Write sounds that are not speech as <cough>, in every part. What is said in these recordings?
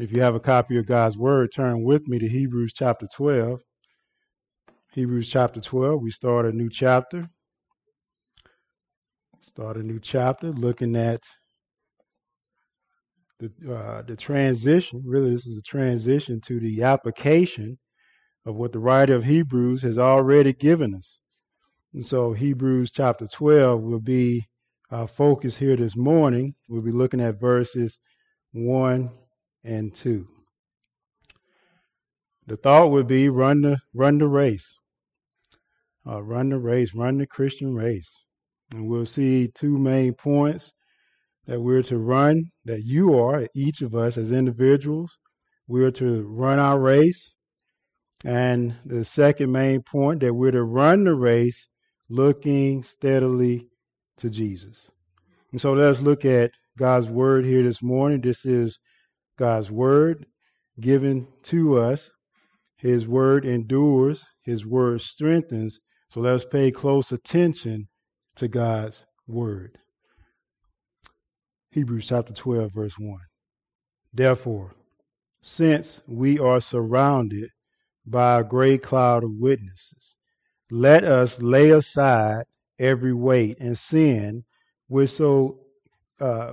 If you have a copy of God's Word, turn with me to Hebrews chapter 12. Hebrews chapter 12, we start a new chapter. Start a new chapter looking at the, uh, the transition. Really, this is a transition to the application of what the writer of Hebrews has already given us. And so, Hebrews chapter 12 will be our focus here this morning. We'll be looking at verses 1 and 2. The thought would be run the, run the race. Uh, run the race, run the Christian race. And we'll see two main points that we're to run, that you are, each of us as individuals. We're to run our race. And the second main point that we're to run the race looking steadily to Jesus. And so let's look at God's word here this morning. This is God's word given to us. His word endures, His word strengthens. So let's pay close attention to God's word. Hebrews chapter 12, verse 1. Therefore, since we are surrounded by a great cloud of witnesses, let us lay aside every weight and sin which so uh,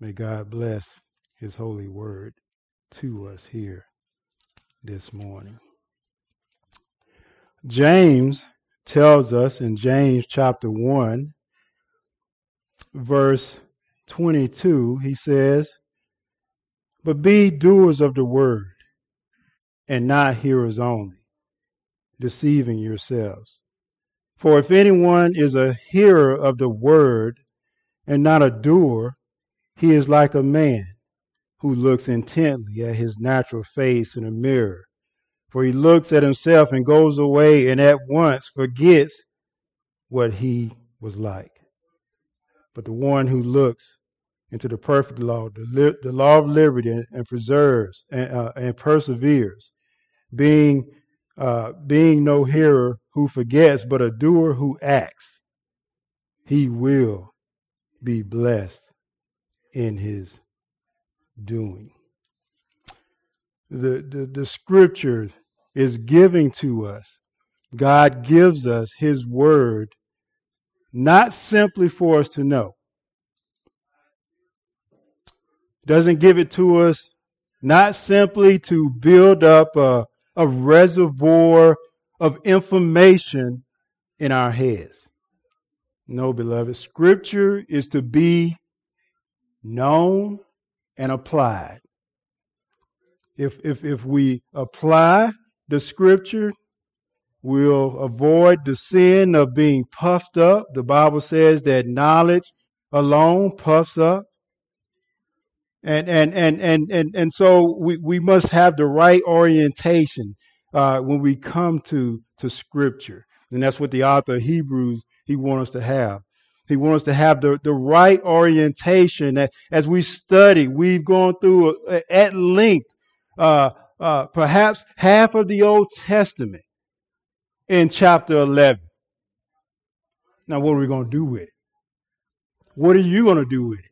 May God bless his holy word to us here this morning. James tells us in James chapter 1, verse 22, he says, But be doers of the word, and not hearers only, deceiving yourselves. For if anyone is a hearer of the word and not a doer, he is like a man who looks intently at his natural face in a mirror. For he looks at himself and goes away and at once forgets what he was like. But the one who looks into the perfect law, the, li- the law of liberty, and, preserves and, uh, and, perseveres, being uh, being no hearer who forgets, but a doer who acts, he will be blessed in his doing. The, the, the scripture is giving to us. God gives us his word not simply for us to know. Doesn't give it to us not simply to build up a, a reservoir of information in our heads. No, beloved, scripture is to be known and applied. If, if, if we apply the scripture, we'll avoid the sin of being puffed up. The Bible says that knowledge alone puffs up. And, and, and, and, and, and so we, we must have the right orientation uh, when we come to, to scripture. And that's what the author of Hebrews, he wants us to have. He wants to have the, the right orientation. As we study, we've gone through at length, uh, uh, perhaps half of the Old Testament in chapter 11. Now, what are we going to do with it? What are you going to do with it?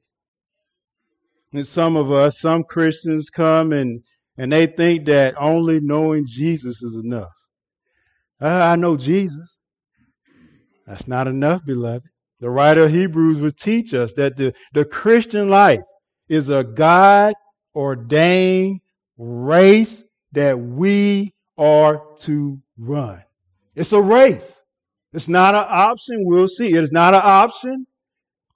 And some of us, some Christians come and, and they think that only knowing Jesus is enough. Uh, I know Jesus. That's not enough, beloved. The writer of Hebrews would teach us that the, the Christian life is a God ordained race that we are to run. It's a race. It's not an option. We'll see. It is not an option.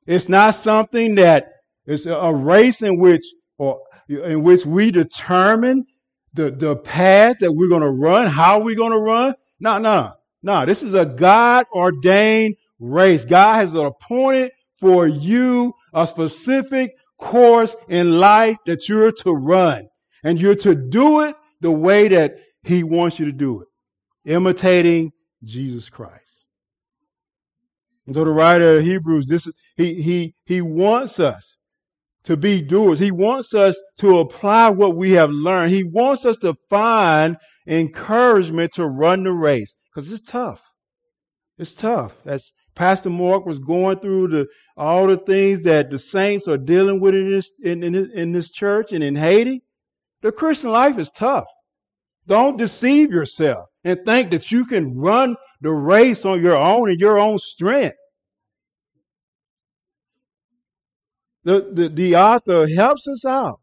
It's not something that is a race in which or in which we determine the, the path that we're going to run, how we're going to run. No, no, no. This is a God ordained race. God has appointed for you a specific course in life that you're to run. And you're to do it the way that he wants you to do it, imitating Jesus Christ. And so the writer of Hebrews, this is, he, he, he wants us to be doers. He wants us to apply what we have learned. He wants us to find encouragement to run the race because it's tough. It's tough. As Pastor Mark was going through the all the things that the saints are dealing with in this in, in, in this church and in Haiti. The Christian life is tough. Don't deceive yourself and think that you can run the race on your own and your own strength. The, the, the author helps us out.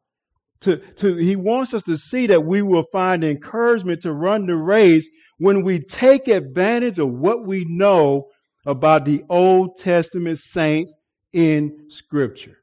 To, to, he wants us to see that we will find encouragement to run the race when we take advantage of what we know about the Old Testament saints in Scripture.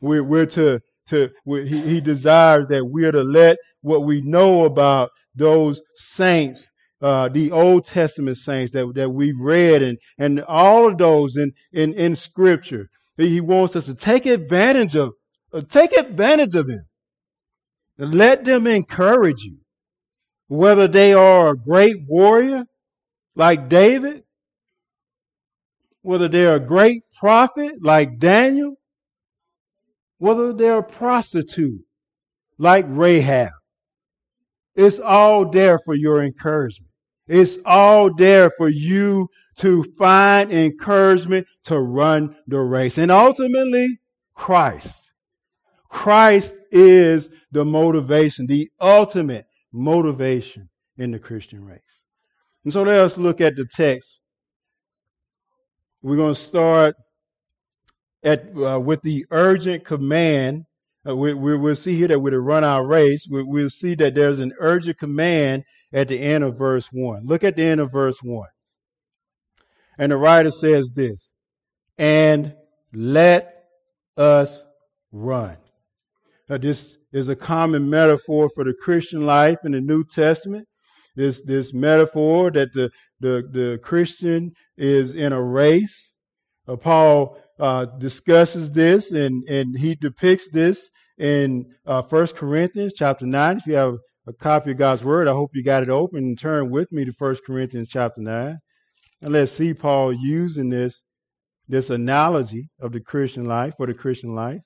We're, we're to, to we're, he, he desires that we're to let what we know about those saints uh, the Old Testament saints that, that we read and, and all of those in, in, in scripture. He wants us to take advantage of, uh, take advantage of them. Let them encourage you. Whether they are a great warrior like David, whether they're a great prophet like Daniel, whether they're a prostitute like Rahab. It's all there for your encouragement. It's all there for you to find encouragement to run the race. And ultimately, Christ. Christ is the motivation, the ultimate motivation in the Christian race. And so let us look at the text. We're going to start at uh, with the urgent command. Uh, we, we, will see here that we're to run our race. We, we'll see that there's an urgent command at the end of verse 1. Look at the end of verse 1. And the writer says this, and let us run. Now, this is a common metaphor for the Christian life in the New Testament. This, this metaphor that the, the, the Christian is in a race. Uh, Paul uh, discusses this and, and he depicts this in uh, 1 Corinthians chapter 9. If you have a copy of God's Word, I hope you got it open and turn with me to 1 Corinthians chapter 9. And let's see Paul using this, this analogy of the Christian life for the Christian life.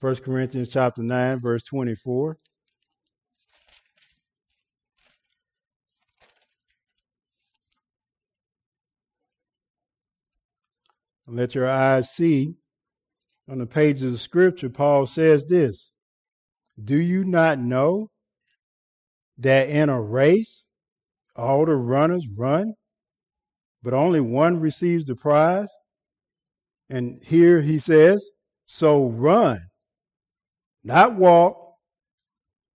1 Corinthians chapter 9, verse 24. Let your eyes see on the pages of Scripture, Paul says this Do you not know that in a race all the runners run, but only one receives the prize. And here he says, so run, not walk,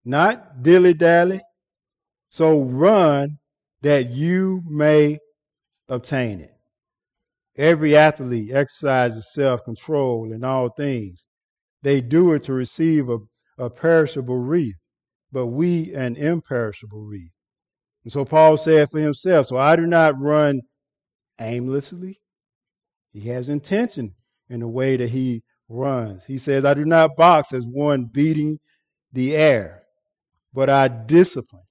not dilly dally. So run that you may obtain it. Every athlete exercises self control in all things. They do it to receive a, a perishable wreath, but we an imperishable wreath. And so Paul said for himself, So I do not run aimlessly. He has intention in the way that he runs. He says, I do not box as one beating the air, but I discipline.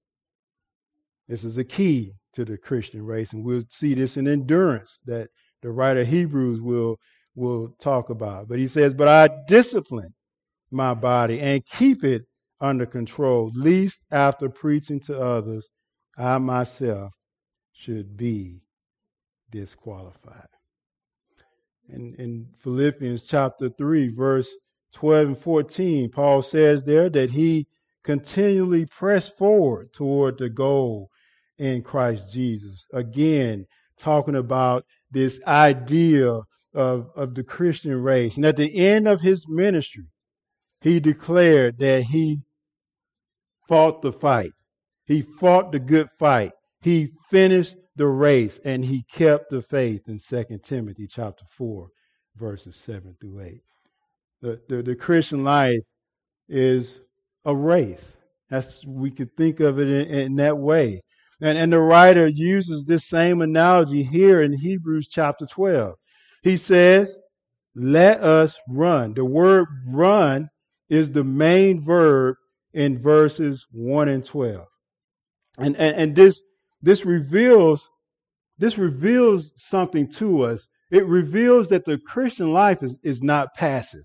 This is the key to the Christian race, and we'll see this in endurance that the writer of Hebrews will, will talk about. But he says, But I discipline my body and keep it under control, least after preaching to others, I myself should be disqualified. In, in Philippians chapter 3, verse 12 and 14, Paul says there that he continually pressed forward toward the goal in Christ Jesus. Again, talking about this idea of, of the Christian race. And at the end of his ministry, he declared that he fought the fight. He fought the good fight. He finished the race and he kept the faith in 2 Timothy chapter 4, verses 7 through 8. The, the, the Christian life is a race. That's we could think of it in, in that way. And, and the writer uses this same analogy here in Hebrews chapter 12. He says, Let us run. The word run is the main verb in verses 1 and 12. And, and, and this, this reveals, this reveals something to us. It reveals that the Christian life is, is not passive.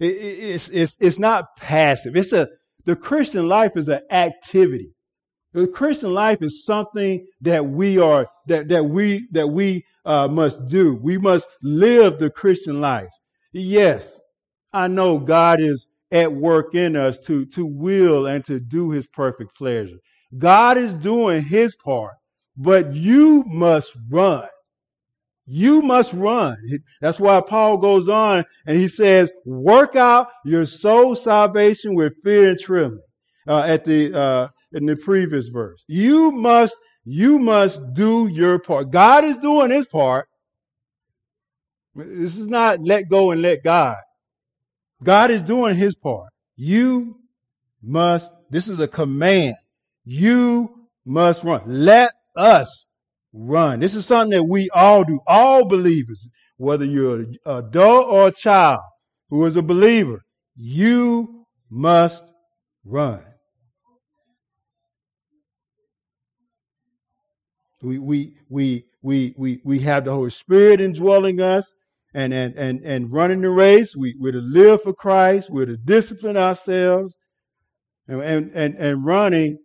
It, it, it's, it's, it's not passive. It's a, the Christian life is an activity. The Christian life is something that we are that that we that we uh, must do. We must live the Christian life. Yes, I know God is at work in us to to will and to do His perfect pleasure. God is doing His part, but you must run. You must run. That's why Paul goes on and he says, "Work out your soul salvation with fear and trembling." Uh, at the uh, in the previous verse. You must, you must do your part. God is doing his part. This is not let go and let God. God is doing his part. You must, this is a command. You must run. Let us run. This is something that we all do. All believers, whether you're an adult or a child who is a believer, you must run. We, we, we, we, we, we have the Holy Spirit indwelling us and, and, and, and running the race. We, we're to live for Christ. We're to discipline ourselves. And, and, and, and running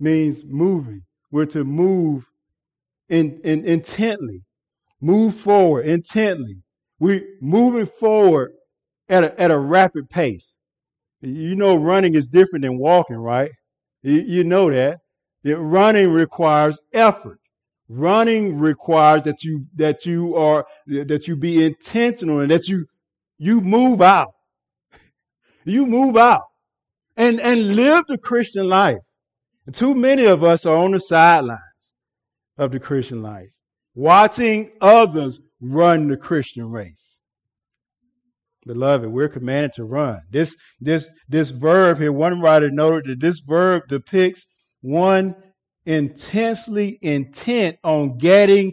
means moving. We're to move in, in, intently, move forward intently. We're moving forward at a, at a rapid pace. You know, running is different than walking, right? You, you know that. Running requires effort. Running requires that you that you are that you be intentional and that you you move out. <laughs> You move out and and live the Christian life. And too many of us are on the sidelines of the Christian life, watching others run the Christian race. Beloved, we're commanded to run. This this this verb here, one writer noted that this verb depicts one intensely intent on getting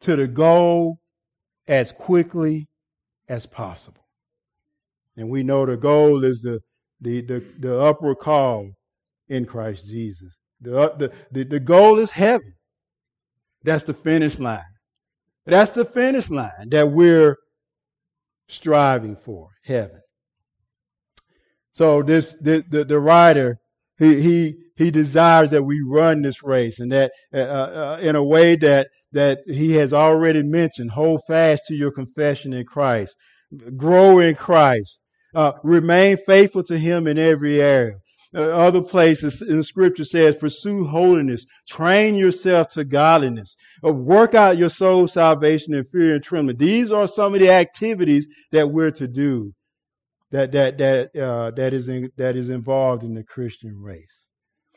to the goal as quickly as possible. And we know the goal is the, the, the, the upward call in Christ Jesus. The, uh, the, the, the goal is heaven. That's the finish line. That's the finish line that we're striving for, heaven. So this the, the, the writer he, he, he desires that we run this race and that uh, uh, in a way that, that he has already mentioned, hold fast to your confession in Christ, grow in Christ, uh, remain faithful to him in every area. Uh, other places in scripture says, pursue holiness, train yourself to godliness, uh, work out your soul salvation in fear and trembling. These are some of the activities that we're to do that that that uh, that is in, that is involved in the Christian race.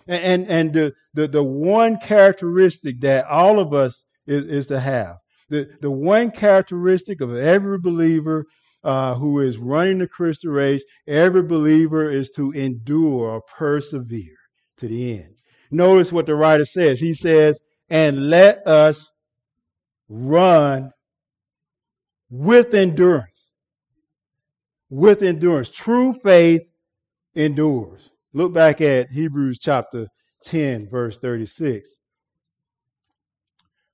And and, the, the the one characteristic that all of us is, is to have the the one characteristic of every believer uh, who is running the Christian race, every believer is to endure or persevere to the end. Notice what the writer says. He says, "And let us run with endurance." With endurance. True faith endures. Look back at Hebrews chapter 10, verse 36.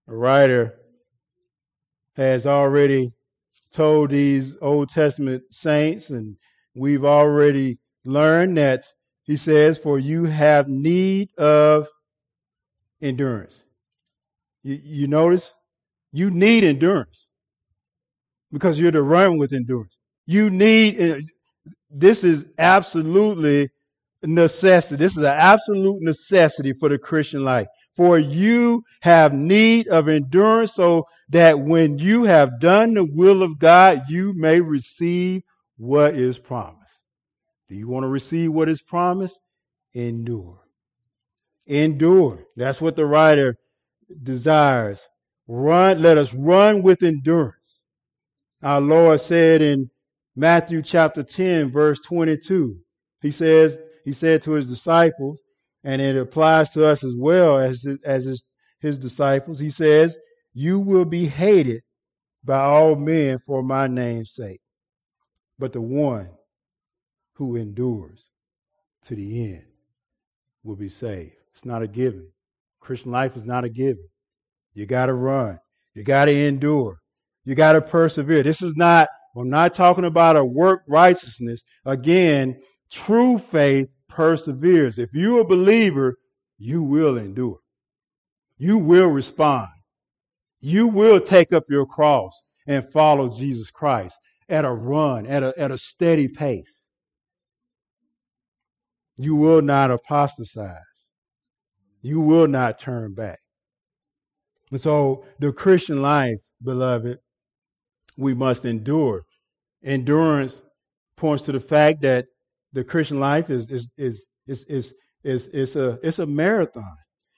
The writer has already told these Old Testament saints, and we've already learned that he says, For you have need of endurance. You, you notice? You need endurance because you're to run with endurance. You need, uh, this is absolutely necessity. This is an absolute necessity for the Christian life. For you have need of endurance so that when you have done the will of God, you may receive what is promised. Do you want to receive what is promised? Endure. Endure. That's what the writer desires. Run, let us run with endurance. Our Lord said in Matthew chapter 10, verse 22. He says, he said to his disciples, and it applies to us as well as, as his, his disciples. He says, You will be hated by all men for my name's sake, but the one who endures to the end will be saved. It's not a given. Christian life is not a given. You got to run. You got to endure. You got to persevere. This is not, I'm not talking about a work righteousness. Again, true faith perseveres. If you're a believer, you will endure. You will respond. You will take up your cross and follow Jesus Christ at a run, at a, at a steady pace. You will not apostatize. You will not turn back. And so the Christian life, beloved, we must endure. Endurance points to the fact that the Christian life is is is is is is, is a it's a marathon.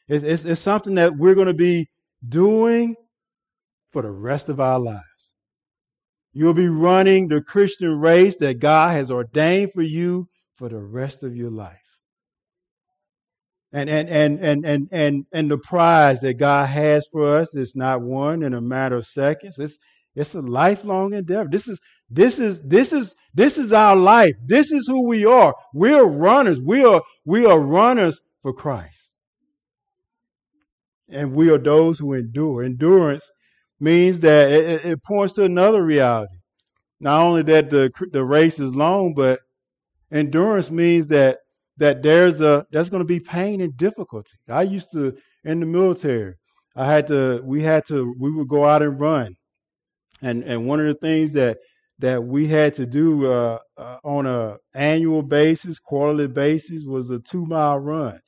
It's, it's, it's something that we're going to be doing for the rest of our lives. You'll be running the Christian race that God has ordained for you for the rest of your life. And and and and and and, and the prize that God has for us is not won in a matter of seconds. It's it's a lifelong endeavor. This is this is this is this is our life. This is who we are. We're runners. We are we are runners for Christ. And we are those who endure. Endurance means that it, it points to another reality. Not only that the the race is long, but endurance means that that there's a there's going to be pain and difficulty. I used to in the military. I had to we had to we would go out and run and and one of the things that that we had to do uh, uh, on a annual basis, quarterly basis, was a two mile run,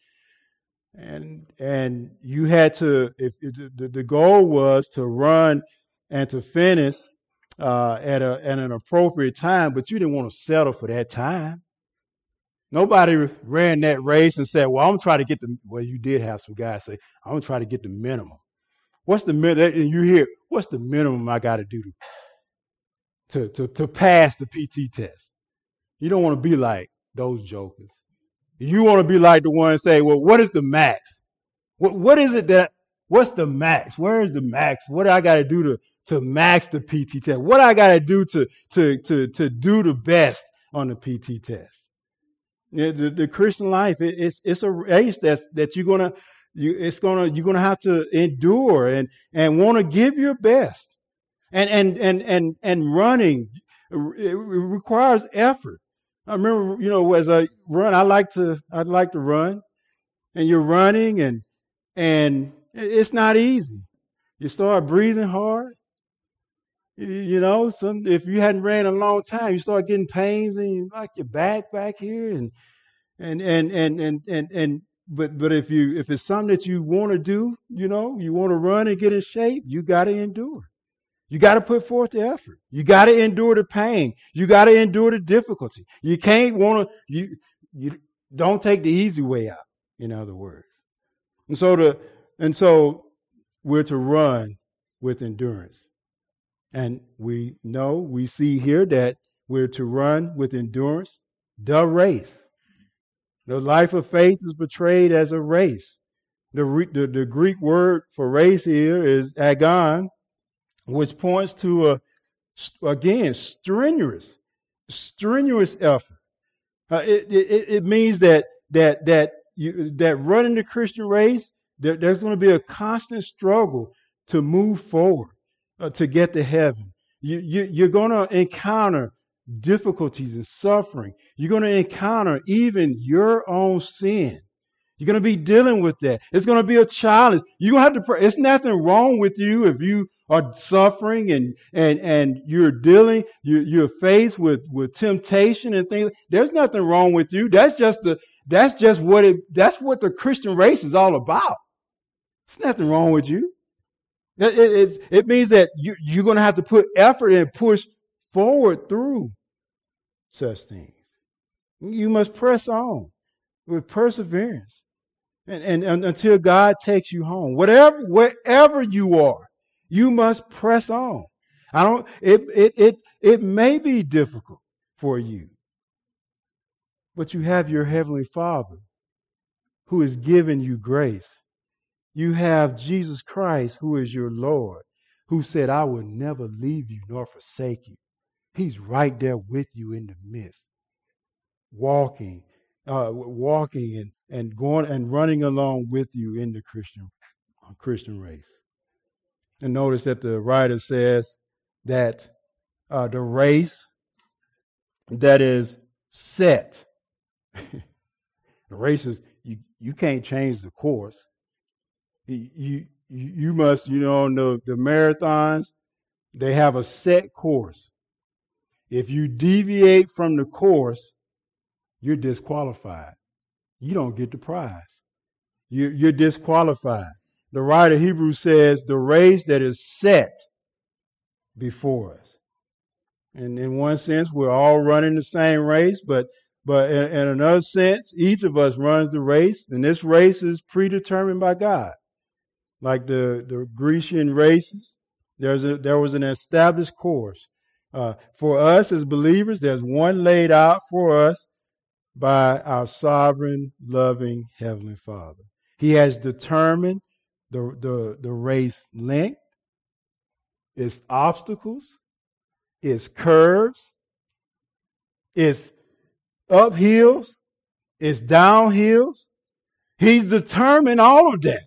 and and you had to if, if the, the goal was to run and to finish uh, at a at an appropriate time, but you didn't want to settle for that time. Nobody ran that race and said, "Well, I'm gonna try to get the." Well, you did have some guys say, "I'm gonna try to get the minimum." What's the minimum? And you hear, what's the minimum I got to do to, to, to pass the PT test? You don't want to be like those jokers. You want to be like the one say, well, what is the max? What, what is it that, what's the max? Where is the max? What do I got to do to, to max the PT test? What I got to do to, to, to, to do the best on the PT test? The, the Christian life, it, it's, it's a race that's, that you're going to, you, it's gonna, you're gonna have to endure and, and want to give your best. And, and, and, and, and running, it requires effort. I remember, you know, as I run, I like to, I'd like to run and you're running and, and it's not easy. You start breathing hard. You know, some, if you hadn't ran a long time, you start getting pains in like your back back here and, and, and, and, and, and, and but but if you if it's something that you want to do, you know, you want to run and get in shape, you got to endure. You got to put forth the effort. You got to endure the pain. You got to endure the difficulty. You can't want to you you don't take the easy way out. In other words, and so the and so we're to run with endurance, and we know we see here that we're to run with endurance the race the life of faith is portrayed as a race. The, the, the Greek word for race here is agon, which points to a, again, strenuous, strenuous effort. Uh, it, it, it means that, that, that, you, that running the Christian race, there, there's going to be a constant struggle to move forward, uh, to get to heaven. You, you, you're going to encounter difficulties and suffering. You're going to encounter even your own sin. You're going to be dealing with that. It's going to be a challenge. You're going to have to pray. It's nothing wrong with you if you are suffering and, and, and you're dealing, you, you're faced with, with temptation and things. There's nothing wrong with you. That's just the, that's just what it, that's what the Christian race is all about. There's nothing wrong with you. It, it, it means that you, you're going to have to put effort and push forward through such things. You must press on with perseverance. And, and, and, until God takes you home. Whatever, wherever you are, you must press on. I don't, it, it, it, it may be difficult for you, but you have your Heavenly Father who has given you grace. You have Jesus Christ who is your Lord, who said, I will never leave you nor forsake you. He's right there with you in the midst, walking uh, walking and, and going and running along with you in the Christian uh, Christian race. And notice that the writer says that uh, the race that is set, <laughs> the race is you you can't change the course. You you, you must you know the the marathons they have a set course. If you deviate from the course, you're disqualified. You don't get the prize. You, you're disqualified. The writer of Hebrews says the race that is set before us. And in one sense, we're all running the same race, but but in, in another sense, each of us runs the race, and this race is predetermined by God. Like the, the Grecian races, there's a, there was an established course. Uh, for us as believers, there's one laid out for us by our sovereign, loving Heavenly Father. He has determined the, the, the race length, its obstacles, its curves, its uphills, its downhills. He's determined all of that.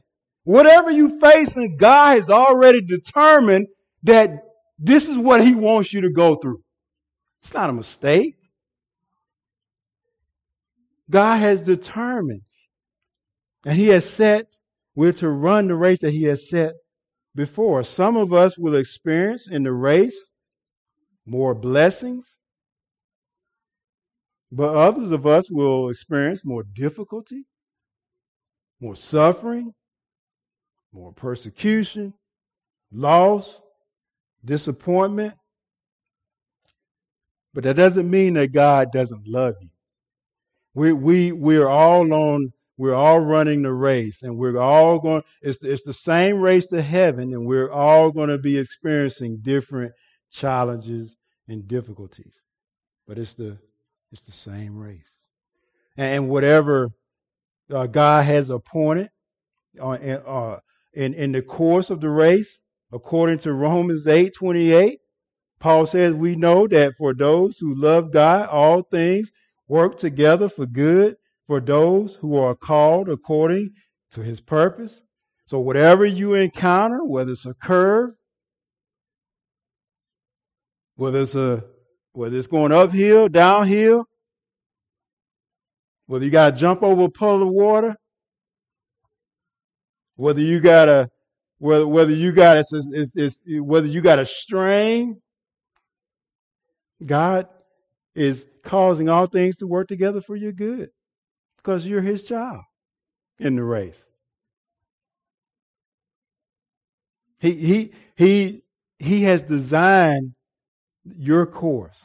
Whatever you face, and God has already determined that this is what He wants you to go through. It's not a mistake. God has determined. And He has set, we're to run the race that He has set before. Some of us will experience in the race more blessings, but others of us will experience more difficulty, more suffering, more persecution, loss, disappointment. But that doesn't mean that God doesn't love you. We we we're all on we're all running the race and we're all going it's it's the same race to heaven and we're all going to be experiencing different challenges and difficulties. But it's the it's the same race. And whatever uh, God has appointed uh, uh, in, in the course of the race, according to Romans 8 28, Paul says, We know that for those who love God, all things work together for good for those who are called according to his purpose. So, whatever you encounter, whether it's a curve, whether it's a whether it's going uphill, downhill, whether you got to jump over a puddle of water, whether you got to whether whether you got it's, it's, it's, whether you got a strain, God is causing all things to work together for your good because you're His child in the race. He he he he has designed your course.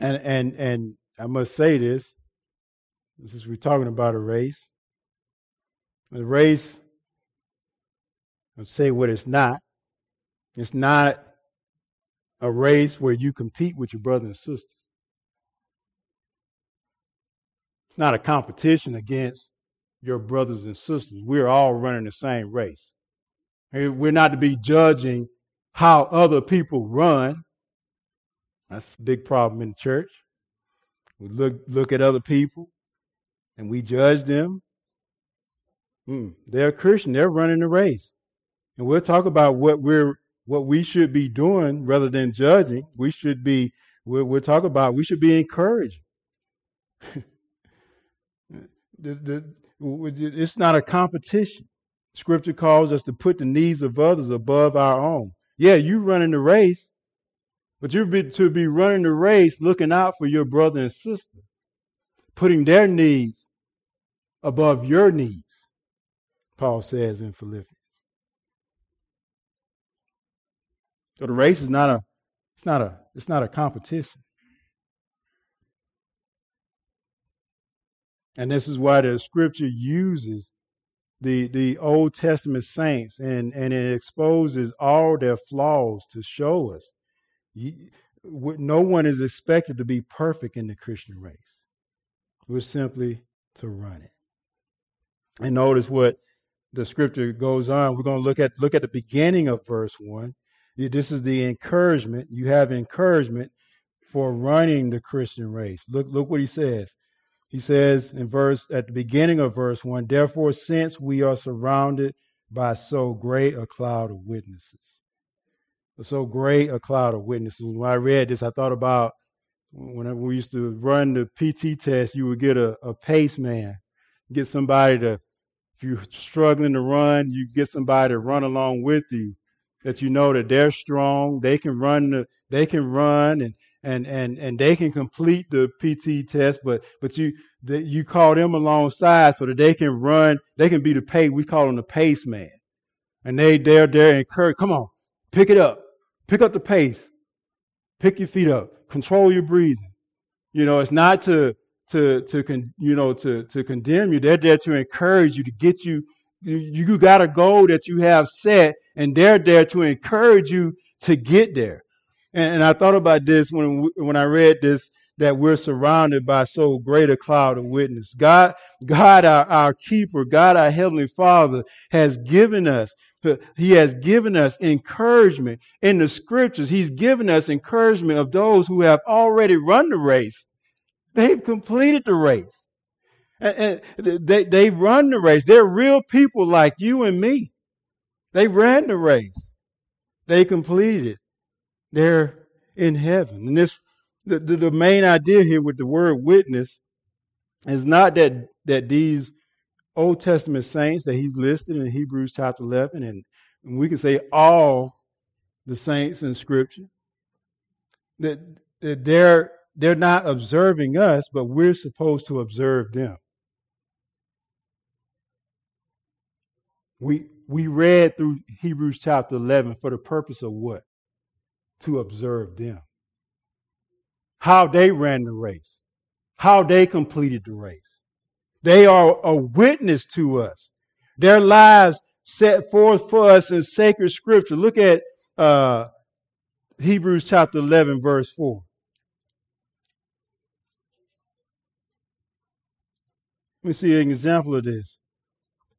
And and and I must say this, since we're talking about a race. The race, I'll say what it's not. It's not a race where you compete with your brothers and sisters. It's not a competition against your brothers and sisters. We're all running the same race. We're not to be judging how other people run. That's a big problem in the church. We look look at other people and we judge them. Mm, they're a Christian. They're running the race, and we'll talk about what we're what we should be doing rather than judging. We should be. We'll, we'll talk about. We should be encouraging. <laughs> the, the, it's not a competition. Scripture calls us to put the needs of others above our own. Yeah, you're running the race, but you're to be running the race looking out for your brother and sister, putting their needs above your needs, Paul says in Philippians. So the race is not a it's not a it's not a competition. And this is why the scripture uses the the Old Testament saints and and it exposes all their flaws to show us you, no one is expected to be perfect in the Christian race. We're simply to run it. And notice what the scripture goes on. We're going to look at look at the beginning of verse one. This is the encouragement. You have encouragement for running the Christian race. Look, look what he says. He says in verse at the beginning of verse one, therefore, since we are surrounded by so great a cloud of witnesses. So great a cloud of witnesses. When I read this, I thought about when we used to run the PT test, you would get a, a pace man, get somebody to, if you're struggling to run, you get somebody to run along with you that you know that they're strong, they can run the, they can run and and and and they can complete the PT test, but but you that you call them alongside so that they can run, they can be the pace. We call them the pace man, and they they're they're. Come on, pick it up, pick up the pace, pick your feet up, control your breathing. You know, it's not to to to con, you know to to condemn you. They're there to encourage you to get you. You, you got a goal that you have set, and they're there to encourage you to get there. And, and I thought about this when when I read this that we're surrounded by so great a cloud of witness. God, God, our, our keeper, God, our heavenly Father, has given us. He has given us encouragement in the scriptures. He's given us encouragement of those who have already run the race. They've completed the race. And, they, they run the race. They're real people like you and me. They ran the race. They completed it. They're in heaven. And this, the, the, the main idea here with the word witness is not that, that these Old Testament saints that he's listed in Hebrews chapter 11, and, and we can say all the saints in Scripture, that, that they're, they're not observing us, but we're supposed to observe them. We, we read through Hebrews chapter 11 for the purpose of what? To observe them. How they ran the race. How they completed the race. They are a witness to us. Their lives set forth for us in sacred scripture. Look at uh, Hebrews chapter 11, verse 4. Let me see an example of this.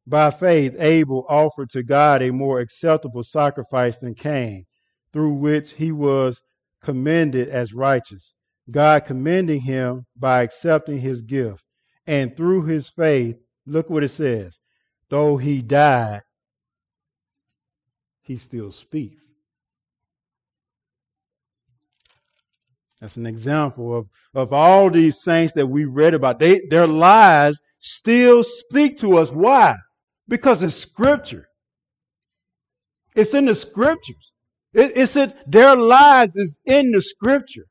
By faith, Abel offered to God a more acceptable sacrifice than Cain, through which he was commended as righteous. God commending him by accepting his gift. And through his faith, look what it says though he died, he still speaks. That's an example of, of all these saints that we read about. They, their lives still speak to us. Why? Because it's scripture. It's in the scriptures. It, it's in, their lives is in the scripture.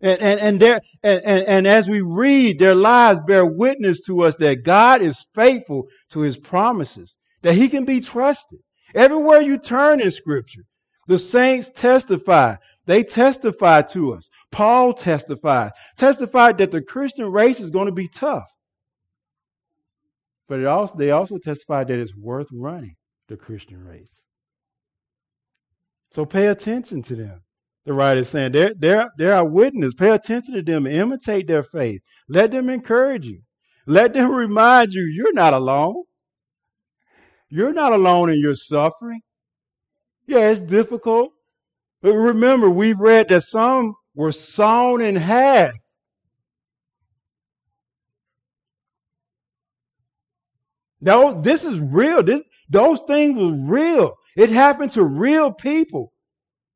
And, and, and, there, and, and, and as we read, their lives bear witness to us that God is faithful to his promises, that he can be trusted. Everywhere you turn in scripture, the saints testify. They testify to us. Paul testified, testified that the Christian race is going to be tough. But it also, they also testified that it's worth running the Christian race. So pay attention to them. The writer is saying they're, they're, they're our witness. Pay attention to them. Imitate their faith. Let them encourage you. Let them <laughs> remind you you're not alone. You're not alone in your suffering. Yeah, it's difficult. But remember, we've read that some were sawn in half No, this is real. This, those things were real. It happened to real people.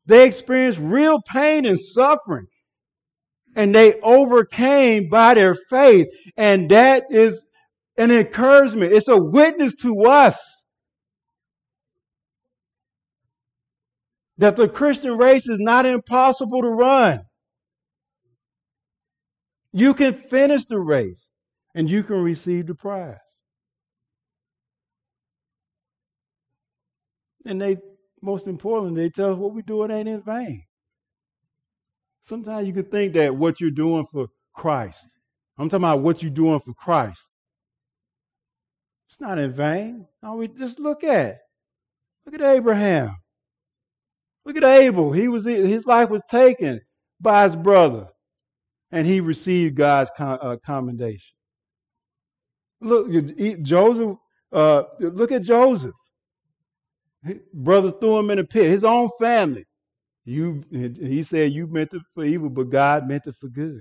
They experienced real pain and suffering. And they overcame by their faith. And that is an encouragement. It's a witness to us that the Christian race is not impossible to run. You can finish the race and you can receive the prize. And they, most importantly, they tell us what we do it ain't in vain. Sometimes you could think that what you're doing for Christ, I'm talking about what you're doing for Christ. It's not in vain. No, we just look at. Look at Abraham. Look at Abel. He was his life was taken by his brother, and he received God's uh, commendation. Look, Joseph. Uh, look at Joseph. Brother threw him in a pit. His own family. You, he said, you meant it for evil, but God meant it for good.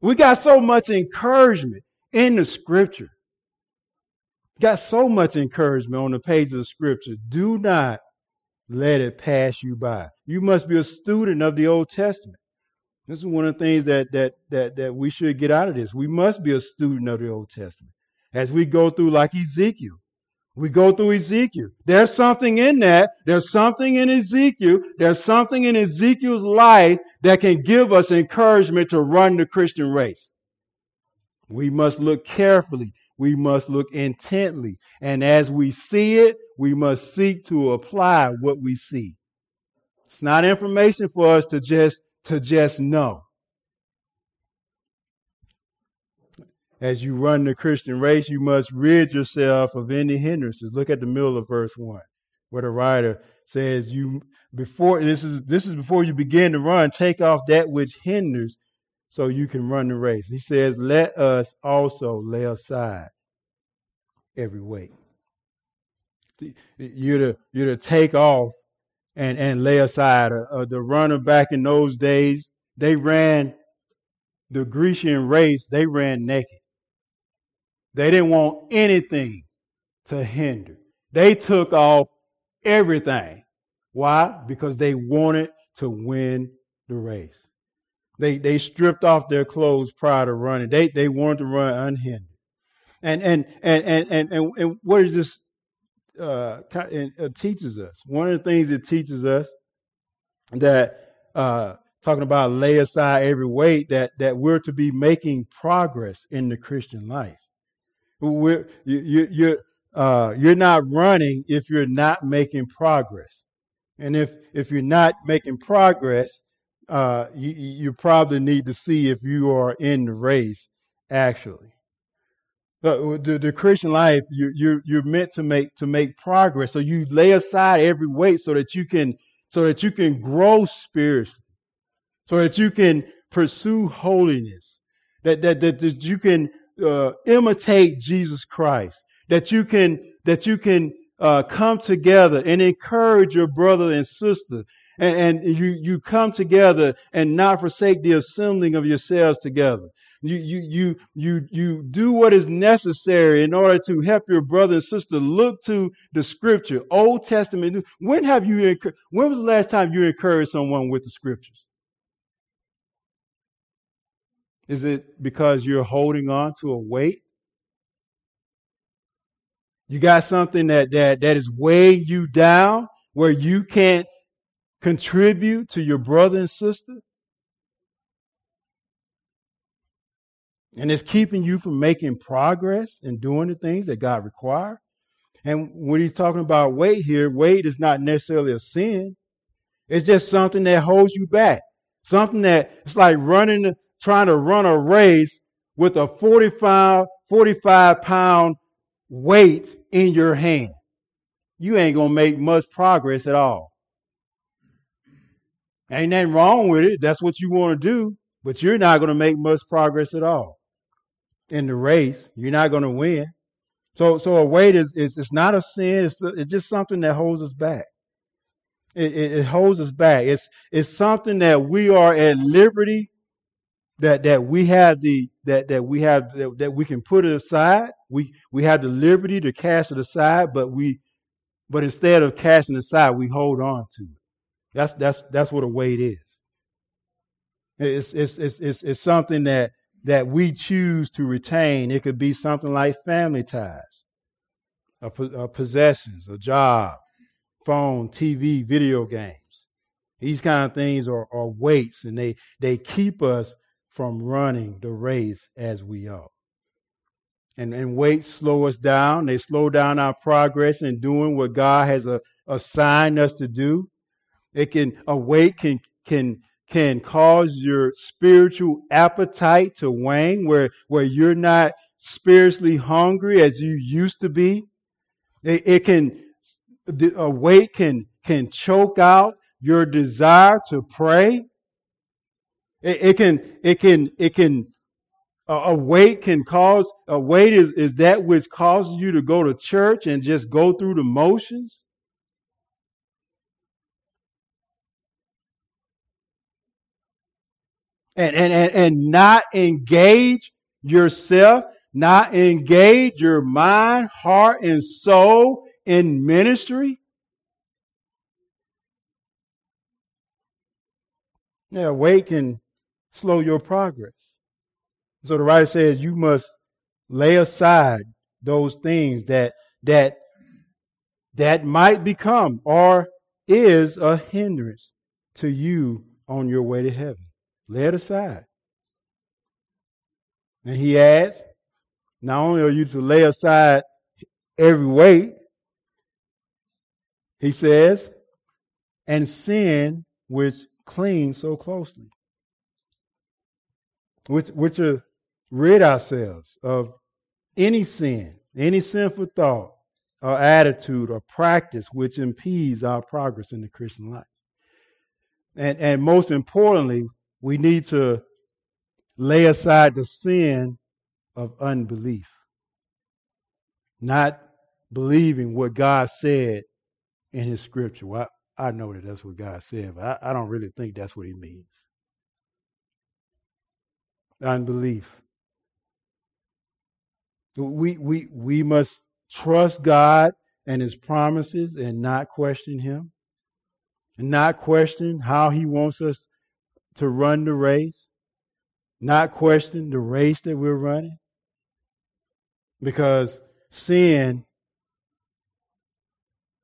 We got so much encouragement in the scripture. Got so much encouragement on the pages of scripture. Do not let it pass you by. You must be a student of the Old Testament. This is one of the things that that that that we should get out of this. We must be a student of the Old Testament. As we go through like Ezekiel, we go through Ezekiel. There's something in that. There's something in Ezekiel. There's something in Ezekiel's life that can give us encouragement to run the Christian race. We must look carefully. We must look intently. And as we see it, we must seek to apply what we see. It's not information for us to just, to just know. As you run the Christian race, you must rid yourself of any hindrances. Look at the middle of verse one, where the writer says, "You before this is this is before you begin to run, take off that which hinders, so you can run the race." He says, "Let us also lay aside every weight." You're to you're to take off and and lay aside. Uh, uh, the runner back in those days, they ran the Grecian race. They ran naked. They didn't want anything to hinder. They took off everything. Why? Because they wanted to win the race. They they stripped off their clothes prior to running. They they wanted to run unhindered. And and and and and and, and what is this uh, uh, teaches us? One of the things it teaches us that uh, talking about lay aside every weight that that we're to be making progress in the Christian life. We're, you, you, you're, uh, you're not running if you're not making progress. And if, if you're not making progress, uh, you, you probably need to see if you are in the race, actually. But the, the Christian life, you, you're, you're meant to make, to make progress. So you lay aside every weight so that you can, so that you can grow spiritually, so that you can pursue holiness, that, that, that, that you can uh, imitate Jesus Christ. That you can that you can uh, come together and encourage your brother and sister, and, and, you you come together and not forsake the assembling of yourselves together. You you you you you do what is necessary in order to help your brother and sister look to the Scripture, Old Testament. When have you when was the last time you encouraged someone with the Scriptures? Is it because you're holding on to a weight? You got something that, that, that is weighing you down where you can't contribute to your brother and sister? And it's keeping you from making progress and doing the things that God requires. And when he's talking about weight here, weight is not necessarily a sin. It's just something that holds you back. Something that it's like running trying to run a race with a 45, 45 pound weight in your hand. You ain't going to make much progress at all. Ain't nothing wrong with it. That's what you want to do, but you're not going to make much progress at all in the race. You're not going to win. So, so a weight is, is it's not a sin. It's, it's just something that holds us back. It, it, it holds us back. It's, it's something that we are at liberty that that we have the that that we have that, that we can put it aside. We we have the liberty to cast it aside, but we but instead of casting it aside, we hold on to it. That's that's that's what a weight is. It's it's it's it's, it's something that that we choose to retain. It could be something like family ties, a, a possessions, a job, phone, TV, video games. These kind of things are, are weights, and they they keep us from running the race as we are. And, and weights slow us down. They slow down our progress in doing what God has a, assigned us to do. It can, a weight can, can, can cause your spiritual appetite to wane where, where you're not spiritually hungry as you used to be. It, it can, a weight can, can choke out your desire to pray. It, it can, it can, it can, a weight can cause, a weight is, is that which causes you to go to church and just go through the motions. and, and, and, and not engage yourself, not engage your mind, heart, and soul in ministry? Yeah, weight can slow your progress. So the writer says you must lay aside those things that that that might become or is a hindrance to you on your way to heaven. Lay it aside. And he adds, not only are you to lay aside every weight, he says, and sin which clings so closely. Which, which are rid ourselves of any sin, any sinful thought, or attitude, or practice which impedes our progress in the Christian life. And, and most importantly, we need to lay aside the sin of unbelief. Not believing what God said in his scripture. Well, I, I know that that's what God said, but I, I don't really think that's what he means. Unbelief. We, we, we must trust God and his promises and not question him. And not question how he wants us to run the race. Not question the race that we're running. Because sin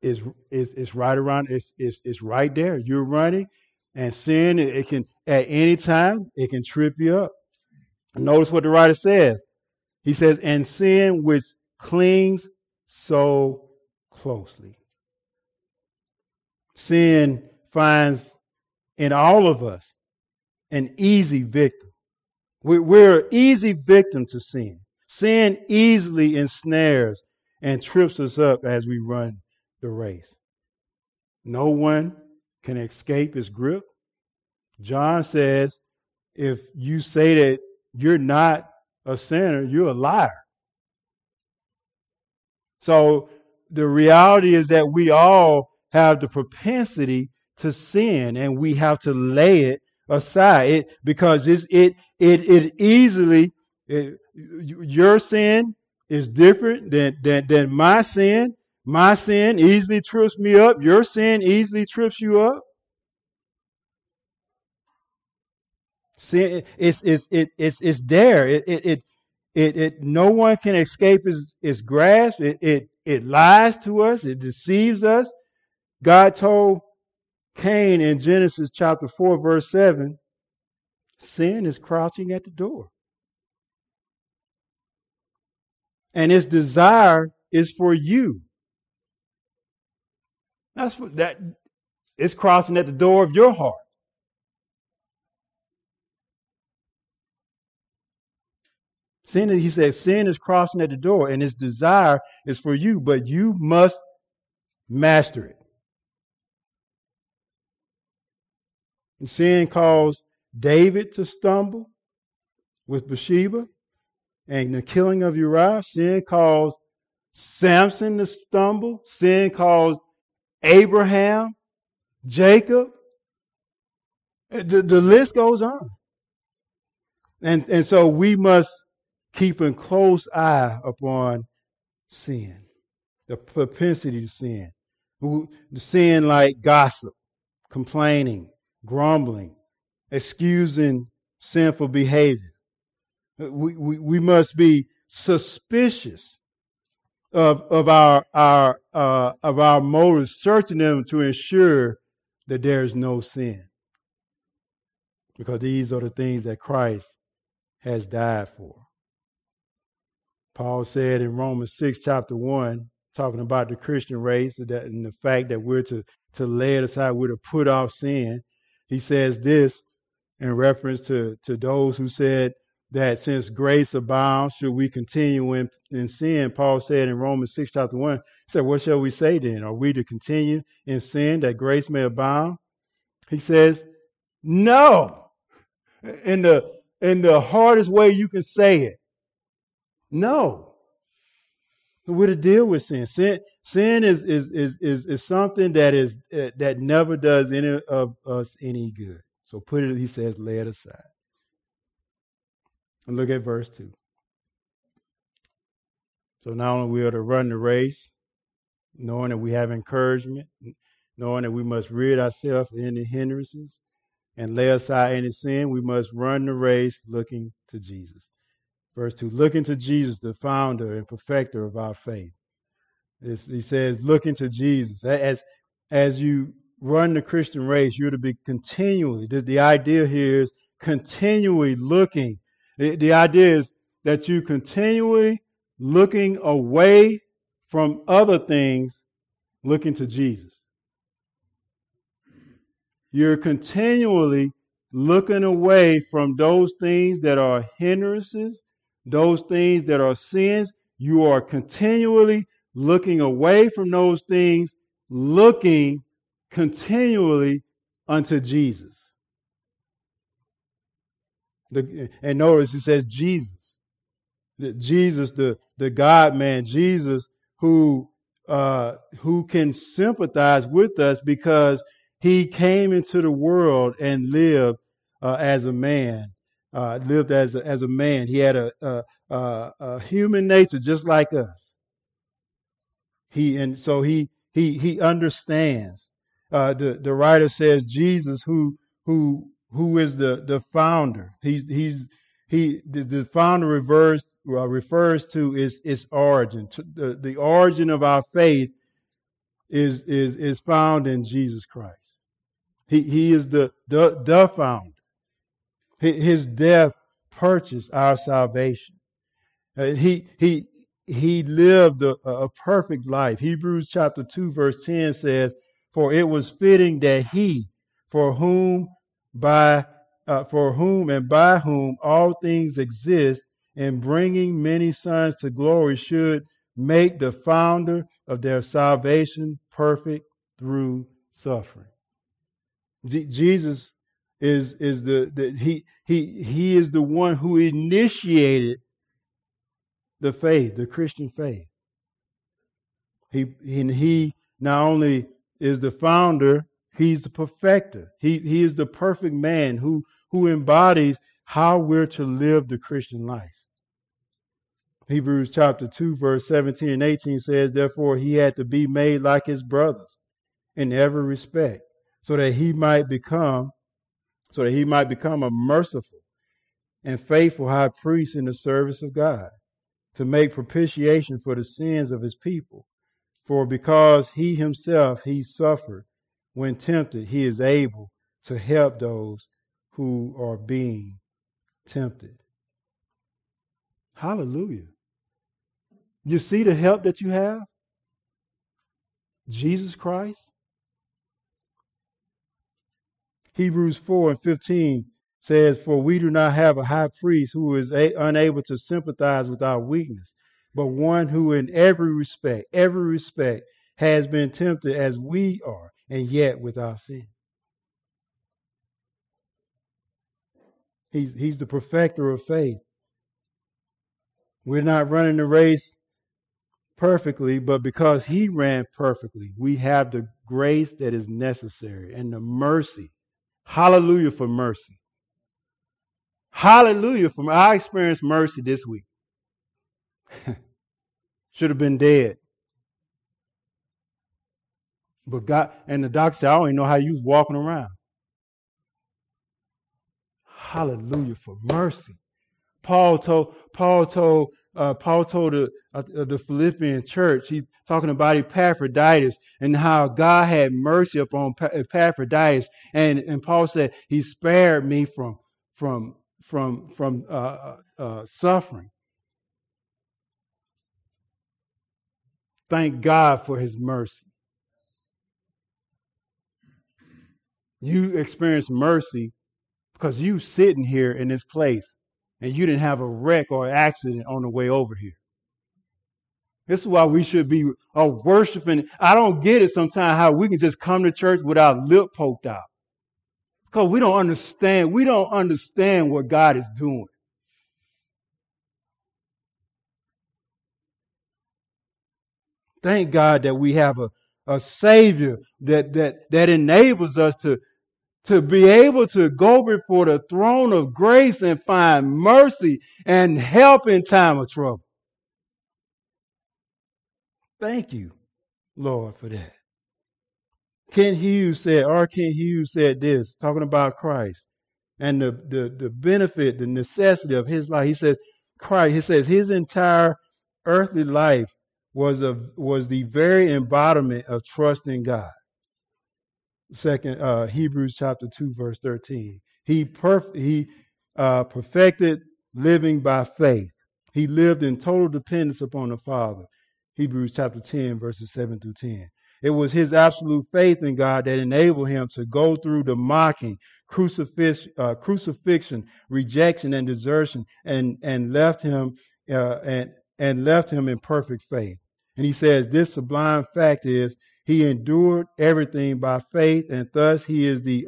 is is is right around it's it's it's right there. You're running and sin it can at any time it can trip you up. Notice what the writer says. He says, and sin which clings so closely. Sin finds in all of us an easy victim. We're an easy victim to sin. Sin easily ensnares and trips us up as we run the race. No one can escape his grip. John says, if you say that you're not a sinner, you're a liar. So the reality is that we all have the propensity to sin and we have to lay it aside it, because it, it, it easily, it, your sin is different than, than, than my sin. My sin easily trips me up. Your sin easily trips you up. Sin, it's, it's, it, it's, it's there. It, it, it, it, it, no one can escape its, its grasp. It, it, it lies to us. It deceives us. God told Cain in Genesis chapter 4, verse 7, sin is crouching at the door. And its desire is for you. That's what that it's crouching at the door of your heart. Sin, he says, sin is crossing at the door, and its desire is for you, but you must master it. And sin caused David to stumble with Bathsheba and the killing of Uriah. Sin caused Samson to stumble. Sin caused Abraham, Jacob. The, the list goes on. And, and so we must keeping close eye upon sin, the propensity to sin, sin like gossip, complaining, grumbling, excusing sinful behavior. We, we, we must be suspicious of, of our, our, uh, of our motives, searching them to ensure that there is no sin. Because these are the things that Christ has died for. Paul said in Romans 6, chapter 1, talking about the Christian race that, and the fact that we're to, to lay it aside, we're to put off sin. He says this in reference to, to those who said that since grace abounds, should we continue in, in sin? Paul said in Romans 6, chapter 1, he said, What shall we say then? Are we to continue in sin that grace may abound? He says, No. In the in the hardest way you can say it. No. We're to deal with sin. Sin, sin is, is, is, is, is something that is uh, that never does any of us any good. So put it, he says, lay it aside. And look at verse 2. So not only we are to run the race, knowing that we have encouragement, knowing that we must rid ourselves of any hindrances and lay aside any sin, we must run the race looking to Jesus. Verse 2 Looking to Jesus, the founder and perfecter of our faith. It's, he says, looking to Jesus. As, as you run the Christian race, you're to be continually, the, the idea here is continually looking. The, the idea is that you continually looking away from other things, looking to Jesus. You're continually looking away from those things that are hindrances, those things that are sins. You are continually looking away from those things, looking continually unto Jesus. The, and notice it says Jesus. Jesus, the, the God man, Jesus, who uh, who can sympathize with us because he came into the world and lived uh, as a man, uh, lived as a, as a man. He had a, a, a, a human nature just like us. He and so he he he understands. Uh, the the writer says Jesus, who who who is the the founder. He's he's he the, the founder refers uh, refers to its its origin. To the, the origin of our faith is is is found in Jesus Christ. He he is the the, the founder. His death purchased our salvation. Uh, he he he lived a, a perfect life. Hebrews chapter 2 verse 10 says, "For it was fitting that he, for whom by uh, for whom and by whom all things exist, in bringing many sons to glory, should make the founder of their salvation perfect through suffering." Jesus is is the, the he he he is the one who initiated the faith, the Christian faith. He, and he not only is the founder, he's the perfecter. He, he is the perfect man who, who embodies how we're to live the Christian life. Hebrews chapter 2, verse 17 and 18 says, Therefore he had to be made like his brothers in every respect, so that he might become, so that he might become a merciful and faithful high priest in the service of God to make propitiation for the sins of his people. For because he himself he suffered when tempted, he is able to help those who are being tempted. Hallelujah. You see the help that you have? Jesus Christ. Hebrews 4 and 15 says, For we do not have a high priest who is a- unable to sympathize with our weakness, but one who in every respect, every respect, has been tempted as we are, and yet without sin. He's, he's the perfecter of faith. We're not running the race perfectly, but because he ran perfectly, we have the grace that is necessary and the mercy. Hallelujah for mercy. Hallelujah. for I experienced mercy this week. <laughs> Should have been dead. But God and the doctor said, I don't even know how you was walking around. Hallelujah for mercy. Paul told Paul told uh, Paul told the, uh, the Philippian church, he's talking about Epaphroditus and how God had mercy upon Epaphroditus. And, and Paul said, He spared me from, from from, from uh, uh, uh, suffering. Thank God for his mercy. You experience mercy because you sitting here in this place and you didn't have a wreck or accident on the way over here. This is why we should be uh, worshiping. I don't get it sometimes how we can just come to church without lip poked out. Because we don't understand. We don't understand what God is doing. Thank God that we have a, a Savior that, that, that enables us to, to be able to go before the throne of grace and find mercy and help in time of trouble. Thank you, Lord, for that. Kent Hughes said, R. Kent Hughes said this, talking about Christ and the, the, the benefit, the necessity of his life. He says, Christ, he says his entire earthly life was a was the very embodiment of trust in God. Second uh, Hebrews chapter two verse thirteen. He perf- he uh, perfected living by faith. He lived in total dependence upon the Father. Hebrews chapter ten verses seven through ten. It was his absolute faith in God that enabled him to go through the mocking, crucifix, uh, crucifixion, rejection, and desertion, and and left him uh, and and left him in perfect faith. And he says this sublime fact is he endured everything by faith, and thus he is the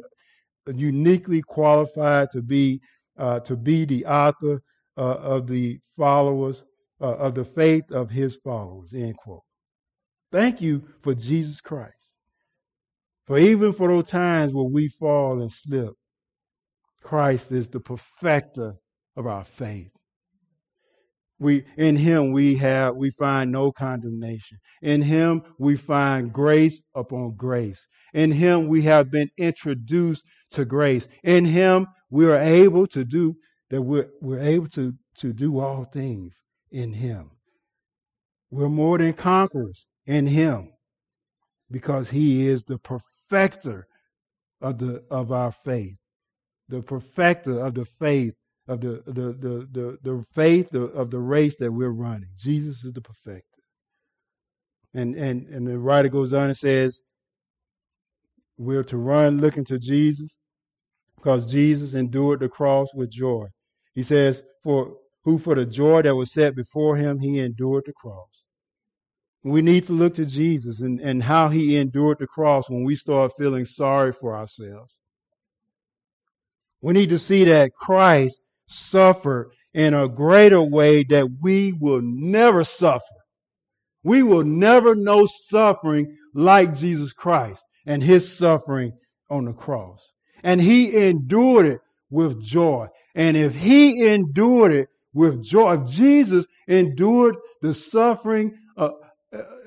uniquely qualified to be uh, to be the author uh, of the followers uh, of the faith of his followers. End quote. Thank you for Jesus Christ. For even for those times where we fall and slip, Christ is the perfecter of our faith. We in him we have we find no condemnation. In him we find grace upon grace. In him we have been introduced to grace. In him we are able to do that we're, we're able to, to do all things in him. We're more than conquerors in him because he is the perfecter of the of our faith the perfecter of the faith of the the the the, the faith of the race that we're running. Jesus is the perfecter. And and and the writer goes on and says we're to run looking to jesus because jesus endured the cross with joy. He says for who for the joy that was set before him he endured the cross. We need to look to Jesus and, and how he endured the cross when we start feeling sorry for ourselves. We need to see that Christ suffered in a greater way that we will never suffer. We will never know suffering like Jesus Christ and his suffering on the cross. And he endured it with joy. And if he endured it with joy, if Jesus endured the suffering uh,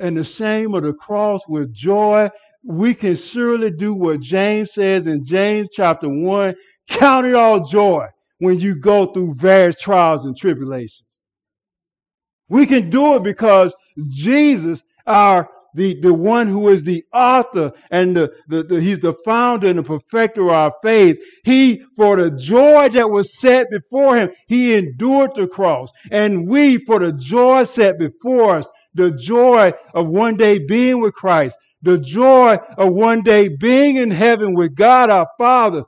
and the shame of the cross with joy, we can surely do what James says in James chapter 1 count it all joy when you go through various trials and tribulations. We can do it because Jesus, our the, the one who is the author and the, the, the, he's the founder and the perfecter of our faith. He, for the joy that was set before him, he endured the cross. And we, for the joy set before us, the joy of one day being with Christ, the joy of one day being in heaven with God our Father,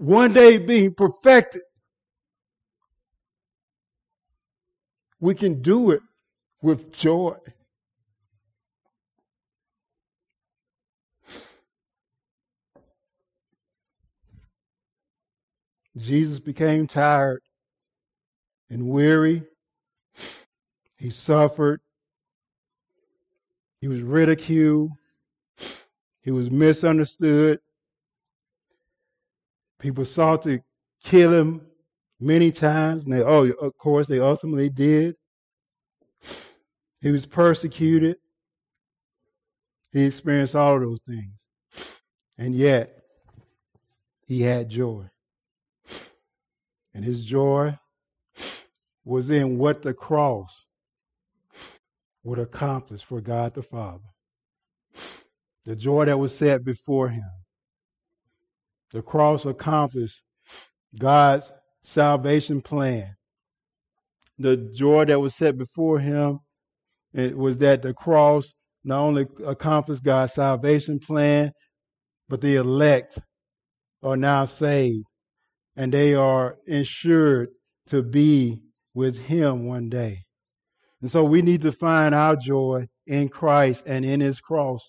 one day being perfected. We can do it with joy. Jesus became tired and weary. He suffered. He was ridiculed. He was misunderstood. People sought to kill him many times. And they, oh, of course, they ultimately did. He was persecuted. He experienced all of those things. And yet, he had joy. And his joy was in what the cross would accomplish for God the Father. The joy that was set before him. The cross accomplished God's salvation plan. The joy that was set before him it was that the cross not only accomplished God's salvation plan, but the elect are now saved and they are insured to be with him one day. And so we need to find our joy in Christ and in his cross.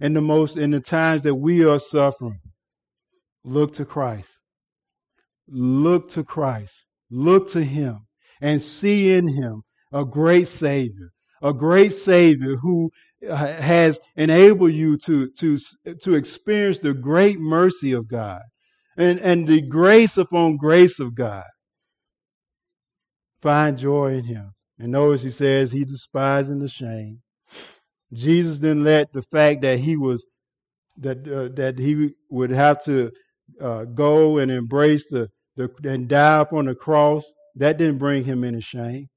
In the most in the times that we are suffering, look to Christ. Look to Christ. Look to him and see in him a great savior, a great savior who has enabled you to, to, to experience the great mercy of God, and, and the grace upon grace of God. Find joy in him. And notice he says he despising the shame. Jesus didn't let the fact that he was that uh, that he would have to uh, go and embrace the, the and die upon the cross that didn't bring him any shame.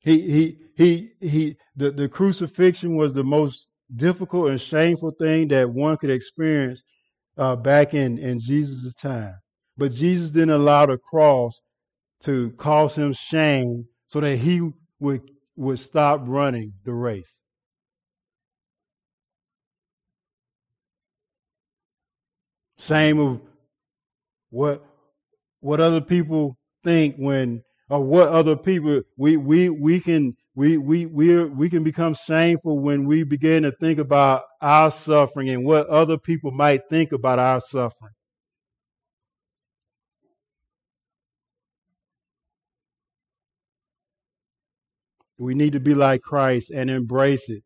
He he he he the, the crucifixion was the most difficult and shameful thing that one could experience uh, back in in Jesus' time. But Jesus didn't allow the cross to cause him shame so that he would would stop running the race. Same of what what other people think when or what other people we we we can we we we we can become shameful when we begin to think about our suffering and what other people might think about our suffering. We need to be like Christ and embrace it.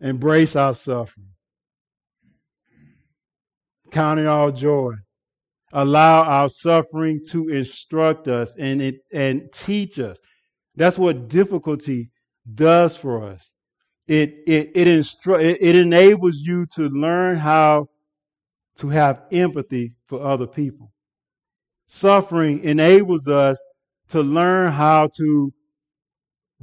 Embrace our suffering. Count it all joy. Allow our suffering to instruct us and, it, and teach us. That's what difficulty does for us. It, it, it, instru- it, it enables you to learn how to have empathy for other people. Suffering enables us to learn how to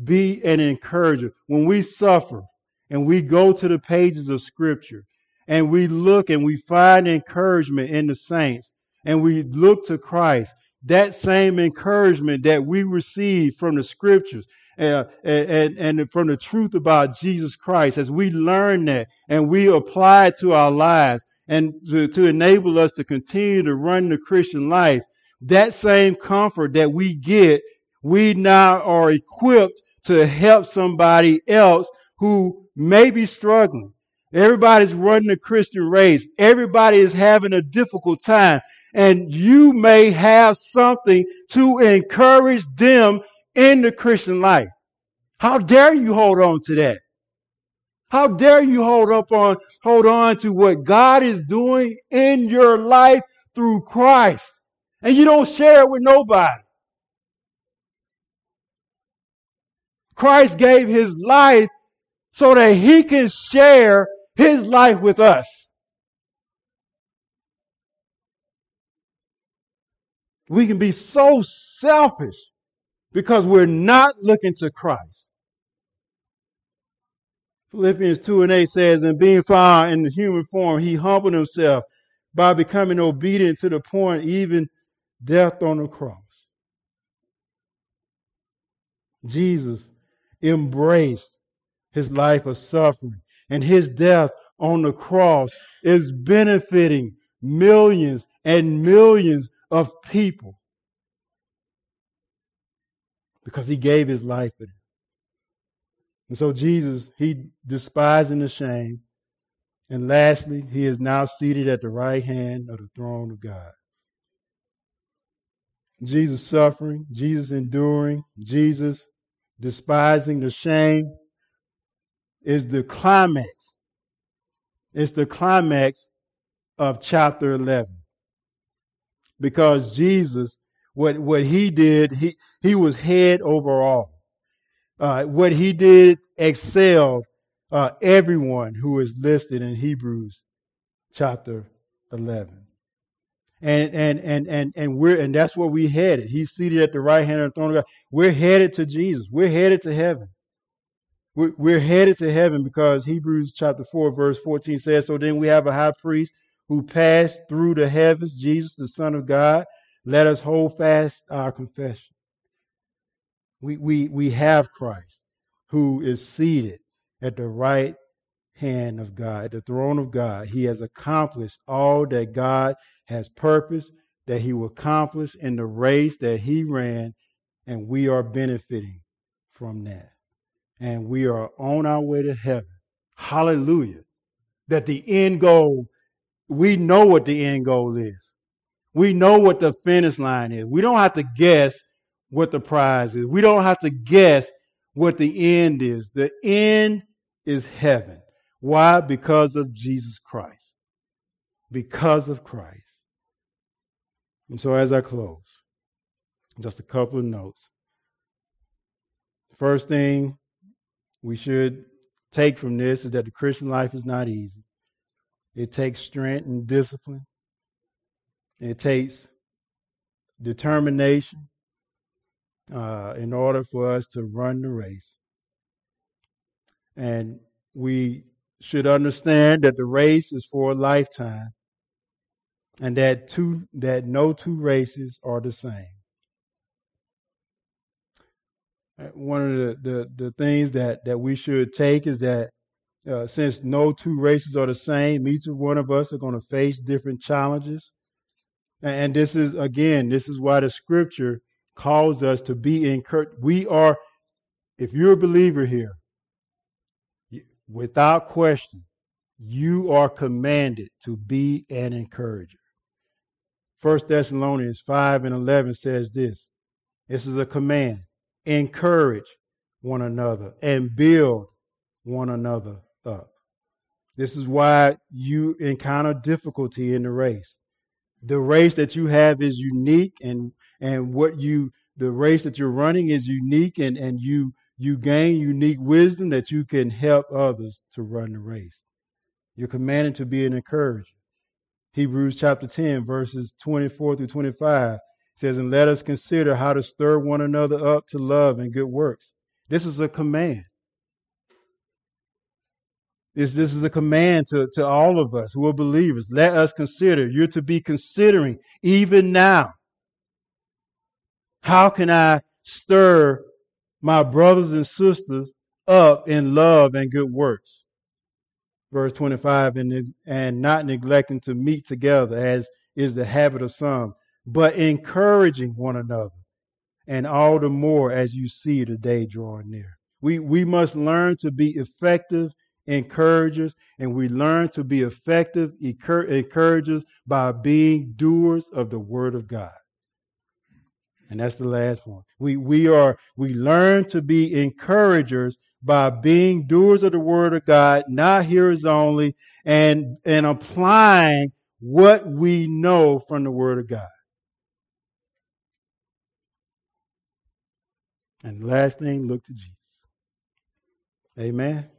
be an encourager. When we suffer and we go to the pages of Scripture and we look and we find encouragement in the saints and we look to Christ, that same encouragement that we receive from the Scriptures uh, and, and from the truth about Jesus Christ, as we learn that and we apply it to our lives and to, to enable us to continue to run the Christian life, that same comfort that we get we now are equipped to help somebody else who may be struggling. Everybody's running a Christian race. Everybody is having a difficult time. And you may have something to encourage them in the Christian life. How dare you hold on to that? How dare you hold up on, hold on to what God is doing in your life through Christ and you don't share it with nobody. Christ gave his life so that he can share his life with us. We can be so selfish because we're not looking to Christ. Philippians 2 and 8 says, And being found in the human form, he humbled himself by becoming obedient to the point, even death on the cross. Jesus embraced his life of suffering and his death on the cross is benefiting millions and millions of people because he gave his life for them. And so Jesus, he despising the shame. And lastly, he is now seated at the right hand of the throne of God. Jesus suffering, Jesus enduring, Jesus despising the shame is the climax. It's the climax of chapter 11. Because Jesus, what, what he did, he, he was head over all. Uh, what he did excelled uh, everyone who is listed in Hebrews chapter 11 and and and and and we're and that's where we headed. He's seated at the right hand of the throne of God. We're headed to Jesus. We're headed to heaven. We're, headed to heaven because Hebrews chapter four verse fourteen says, "So then we have a high priest who passed through the heavens, Jesus, the Son of God. Let us hold fast our confession." We we we have Christ who is seated at the right hand of God, the throne of God. He has accomplished all that God has purpose, that he will accomplish in the race that he ran, and we are benefiting from that. And we are on our way to heaven. Hallelujah. That the end goal, we know what the end goal is. We know what the finish line is. We don't have to guess what the prize is. We don't have to guess what the end is. The end is heaven. Why? Because of Jesus Christ. because of Christ. And so, as I close, just a couple of notes. First thing we should take from this is that the Christian life is not easy. It takes strength and discipline. It takes determination uh, in order for us to run the race. And we should understand that the race is for a lifetime and that two that no two races are the same. Uh, one of the, the, the things that, that we should take is that uh, since no two races are the same, each one of us are going to face different challenges. And this is, again, this is why the scripture calls us to be encouraged. We are, if you're a believer here, without question, you are commanded to be an encourager. First Thessalonians 5 and 11 says this. This is a command. Encourage one another and build one another up. This is why you encounter difficulty in the race. The race that you have is unique and and what you the race that you're running is unique and and you you gain unique wisdom that you can help others to run the race. You're commanded to be an encourager. Hebrews chapter 10 verses 24 through 25 says, And let us consider how to stir one another up to love and good works. This is a command. This, this is a command to, to all of us who are believers. Let us consider. You're to be considering even now. How can I stir my brothers and sisters up in love and good works? Verse 25, and, and not neglecting to meet together as is the habit of some, but encouraging one another, and all the more as you see the day drawing near. We, we must learn to be effective encouragers, and we learn to be effective encouragers by being doers of the Word of God. And that's the last one. We, we are, we learn to be encouragers by being doers of the Word of God, not hearers only, and, and applying what we know from the Word of God. And last thing, look to Jesus. Amen.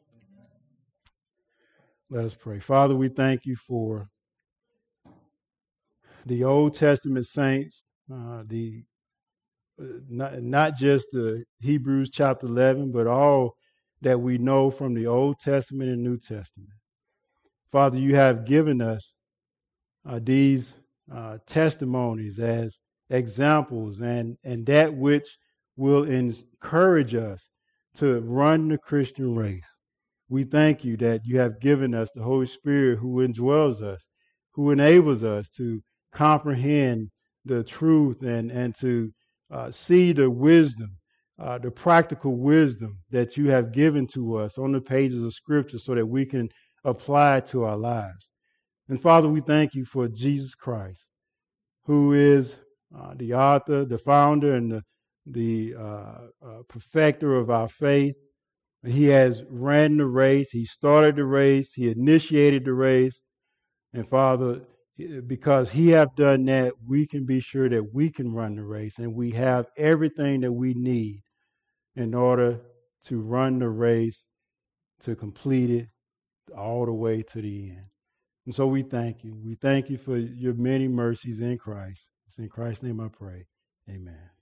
Let us pray. Father, we thank you for the Old Testament saints, uh, the uh, not, not just the Hebrews chapter 11, but all that we know from the Old Testament and New Testament. Father, you have given us uh, these uh, testimonies as examples and, and that which will encourage us to run the Christian race. We thank you that you have given us the Holy Spirit who indwells us, who enables us to comprehend the truth and, and to uh, see the wisdom, uh, the practical wisdom that you have given to us on the pages of Scripture so that we can apply it to our lives. And Father, we thank you for Jesus Christ, who is uh, the author, the founder, and the the uh, uh, perfecter of our faith. He has ran the race. He started the race. He initiated the race. And Father, because he have done that, we can be sure that we can run the race and we have everything that we need in order to run the race, to complete it all the way to the end. And so we thank you. We thank you for your many mercies in Christ. It's in Christ's name I pray. Amen.